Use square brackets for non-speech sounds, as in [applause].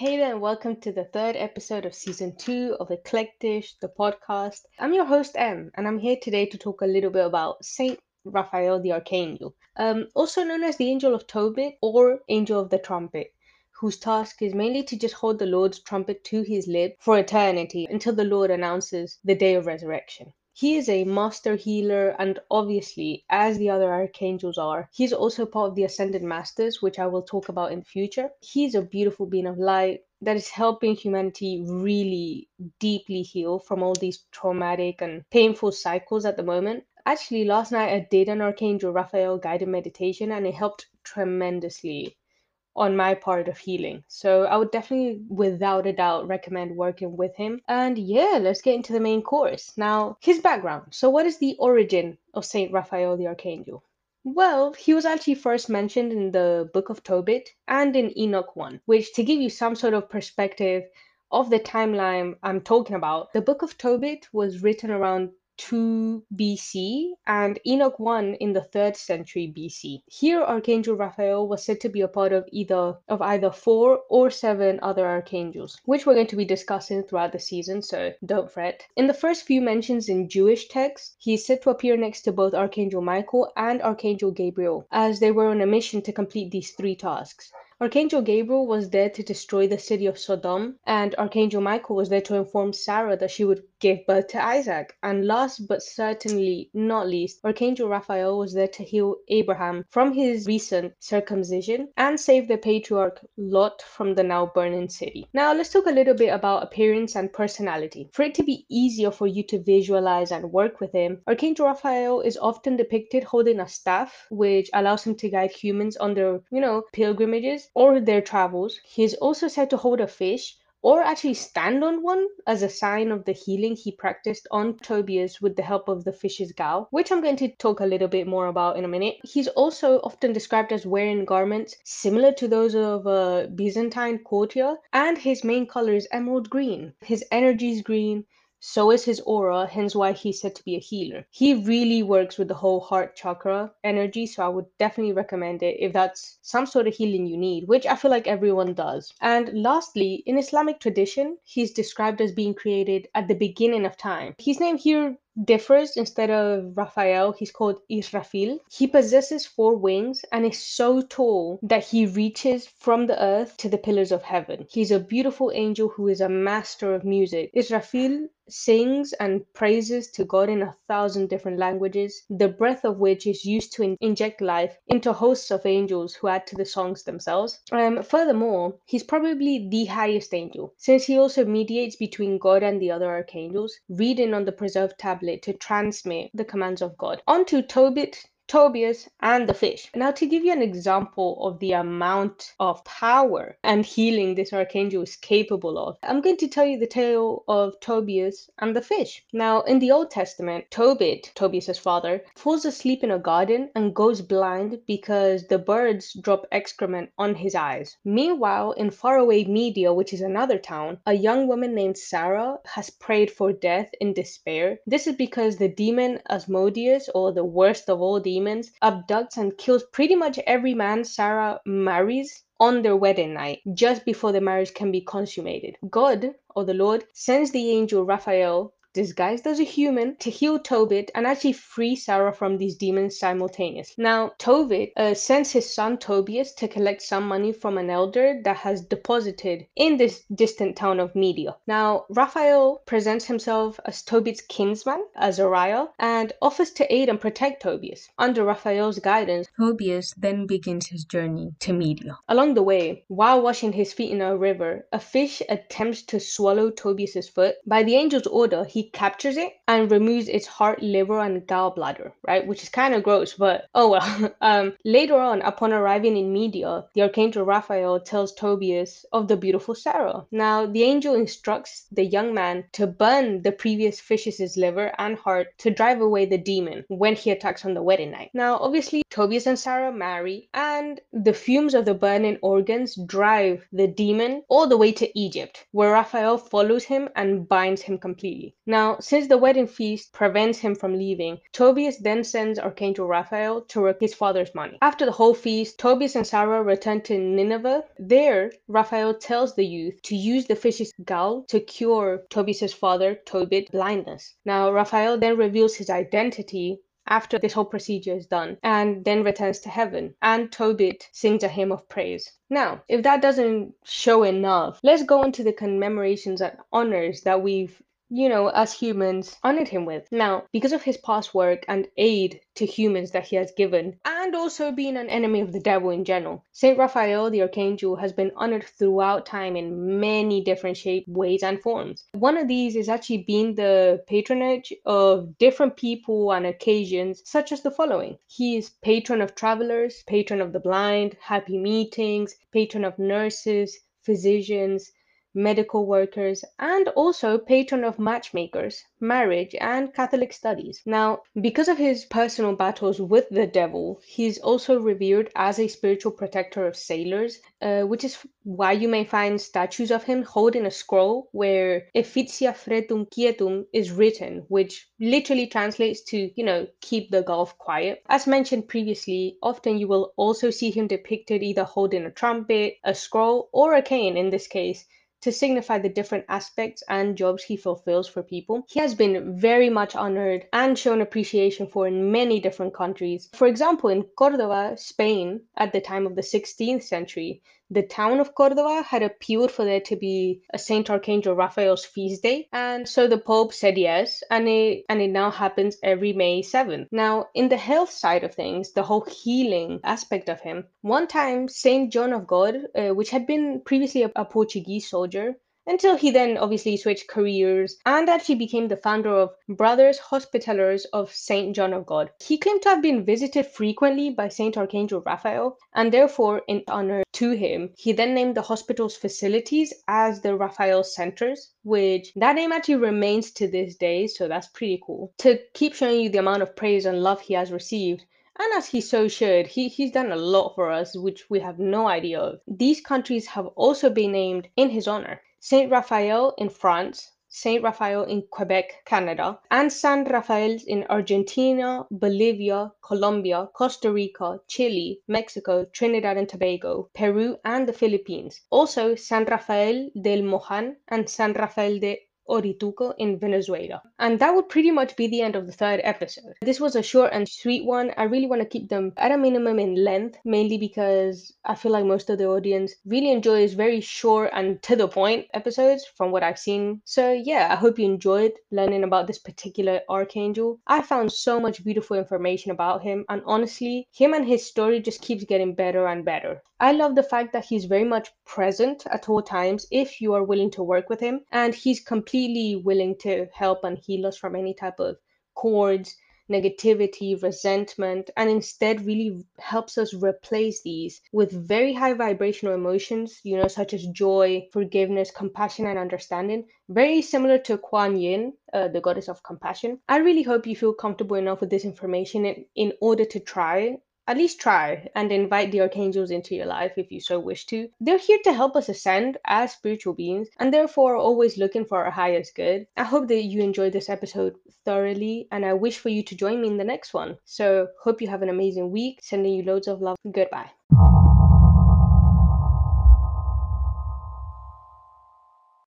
Hey there, and welcome to the third episode of season two of Eclectish, the podcast. I'm your host, M, and I'm here today to talk a little bit about Saint Raphael the Archangel, um, also known as the Angel of Tobit or Angel of the Trumpet, whose task is mainly to just hold the Lord's trumpet to his lip for eternity until the Lord announces the day of resurrection. He is a master healer, and obviously, as the other archangels are, he's also part of the Ascended Masters, which I will talk about in the future. He's a beautiful being of light that is helping humanity really deeply heal from all these traumatic and painful cycles at the moment. Actually, last night I did an Archangel Raphael guided meditation, and it helped tremendously on my part of healing. So I would definitely, without a doubt, recommend working with him. And yeah, let's get into the main course. Now, his background. So, what is the origin of Saint Raphael the Archangel? Well, he was actually first mentioned in the Book of Tobit and in Enoch 1, which, to give you some sort of perspective of the timeline I'm talking about, the Book of Tobit was written around 2 BC and Enoch 1 in the 3rd century BC. Here Archangel Raphael was said to be a part of either of either 4 or 7 other archangels, which we're going to be discussing throughout the season, so don't fret. In the first few mentions in Jewish texts, he is said to appear next to both Archangel Michael and Archangel Gabriel, as they were on a mission to complete these three tasks. Archangel Gabriel was there to destroy the city of Sodom, and Archangel Michael was there to inform Sarah that she would give birth to Isaac. And last but certainly not least, Archangel Raphael was there to heal Abraham from his recent circumcision and save the patriarch Lot from the now burning city. Now, let's talk a little bit about appearance and personality. For it to be easier for you to visualize and work with him, Archangel Raphael is often depicted holding a staff, which allows him to guide humans on their, you know, pilgrimages or their travels. He is also said to hold a fish or actually stand on one as a sign of the healing he practiced on Tobias with the help of the fish's gall, which I'm going to talk a little bit more about in a minute. He's also often described as wearing garments similar to those of a Byzantine courtier, and his main color is emerald green. His energy is green, so is his aura, hence why he's said to be a healer. He really works with the whole heart chakra energy, so I would definitely recommend it if that's some sort of healing you need, which I feel like everyone does. And lastly, in Islamic tradition, he's described as being created at the beginning of time. His name here differs instead of Raphael, he's called Israfil. He possesses four wings and is so tall that he reaches from the earth to the pillars of heaven. He's a beautiful angel who is a master of music. Israfil sings and praises to God in a thousand different languages, the breath of which is used to in- inject life into hosts of angels who add to the songs themselves. Um, furthermore, he's probably the highest angel, since he also mediates between God and the other archangels, reading on the preserved tablet to transmit the commands of God. On to Tobit Tobias, and the fish. Now, to give you an example of the amount of power and healing this archangel is capable of, I'm going to tell you the tale of Tobias and the fish. Now, in the Old Testament, Tobit, Tobias's father, falls asleep in a garden and goes blind because the birds drop excrement on his eyes. Meanwhile, in faraway Media, which is another town, a young woman named Sarah has prayed for death in despair. This is because the demon Asmodeus, or the worst of all demons, demons, abducts and kills pretty much every man Sarah marries on their wedding night, just before the marriage can be consummated. God, or the Lord, sends the angel Raphael disguised as a human to heal Tobit and actually free Sarah from these demons simultaneously. Now, Tobit uh, sends his son Tobias to collect some money from an elder that has deposited in this distant town of Media. Now, Raphael presents himself as Tobit's kinsman, Azariah, and offers to aid and protect Tobias. Under Raphael's guidance, Tobias then begins his journey to Media. Along the way, while washing his feet in a river, a fish attempts to swallow Tobias's foot. By the angel's order, he he captures it and removes its heart, liver, and gallbladder, right? Which is kind of gross, but oh well. [laughs] um, later on, upon arriving in Media, the Archangel Raphael tells Tobias of the beautiful Sarah. Now, the angel instructs the young man to burn the previous fish's liver and heart to drive away the demon when he attacks on the wedding night. Now, obviously, Tobias and Sarah marry, and the fumes of the burning organs drive the demon all the way to Egypt, where Raphael follows him and binds him completely. Now, since the wedding feast prevents him from leaving, Tobias then sends Archangel Raphael to work his father's money. After the whole feast, Tobias and Sarah return to Nineveh. There, Raphael tells the youth to use the fish's gall to cure Tobias's father, Tobit, blindness. Now, Raphael then reveals his identity after this whole procedure is done and then returns to heaven and Tobit sings a hymn of praise. Now, if that doesn't show enough, let's go into the commemorations and honors that we've you know, as humans, honored him with. Now, because of his past work and aid to humans that he has given, and also being an enemy of the devil in general, Saint Raphael the Archangel has been honored throughout time in many different shapes, ways, and forms. One of these is actually being the patronage of different people and occasions, such as the following. He is patron of travelers, patron of the blind, happy meetings, patron of nurses, physicians, medical workers, and also patron of matchmakers, marriage, and Catholic studies. Now, because of his personal battles with the devil, he's also revered as a spiritual protector of sailors, uh, which is why you may find statues of him holding a scroll where Efficia fretum quietum is written, which literally translates to, you know, keep the Gulf quiet. As mentioned previously, often you will also see him depicted either holding a trumpet, a scroll, or a cane in this case to signify the different aspects and jobs he fulfills for people. He has been very much honored and shown appreciation for in many different countries. For example, in Cordoba, Spain, at the time of the 16th century, the town of Cordova had appealed for there to be a Saint Archangel Raphael's feast day, and so the Pope said yes, and it and it now happens every May 7th. Now, in the health side of things, the whole healing aspect of him, one time Saint John of God, uh, which had been previously a, a Portuguese soldier, until he then obviously switched careers and actually became the founder of Brothers Hospitallers of St. John of God. He claimed to have been visited frequently by St. Archangel Raphael, and therefore, in honor to him, he then named the hospital's facilities as the Raphael Centers, which that name actually remains to this day, so that's pretty cool. To keep showing you the amount of praise and love he has received, and as he so should, he, he's done a lot for us, which we have no idea of. These countries have also been named in his honor. Saint Raphael in France, Saint Raphael in Quebec, Canada, and San Rafael in Argentina, Bolivia, Colombia, Costa Rica, Chile, Mexico, Trinidad and Tobago, Peru, and the Philippines. Also, San Rafael del Mojan and San Rafael de Orituco in Venezuela. And that would pretty much be the end of the third episode. This was a short and sweet one. I really want to keep them at a minimum in length, mainly because I feel like most of the audience really enjoys very short and to the point episodes from what I've seen. So, yeah, I hope you enjoyed learning about this particular archangel. I found so much beautiful information about him, and honestly, him and his story just keeps getting better and better. I love the fact that he's very much present at all times if you are willing to work with him, and he's completely willing to help and heal us from any type of cords, negativity, resentment, and instead really helps us replace these with very high vibrational emotions, you know, such as joy, forgiveness, compassion, and understanding. Very similar to Kuan Yin, uh, the goddess of compassion. I really hope you feel comfortable enough with this information in, in order to try at least try and invite the archangels into your life if you so wish to. They're here to help us ascend as spiritual beings and therefore always looking for our highest good. I hope that you enjoyed this episode thoroughly and I wish for you to join me in the next one. So, hope you have an amazing week. Sending you loads of love. Goodbye.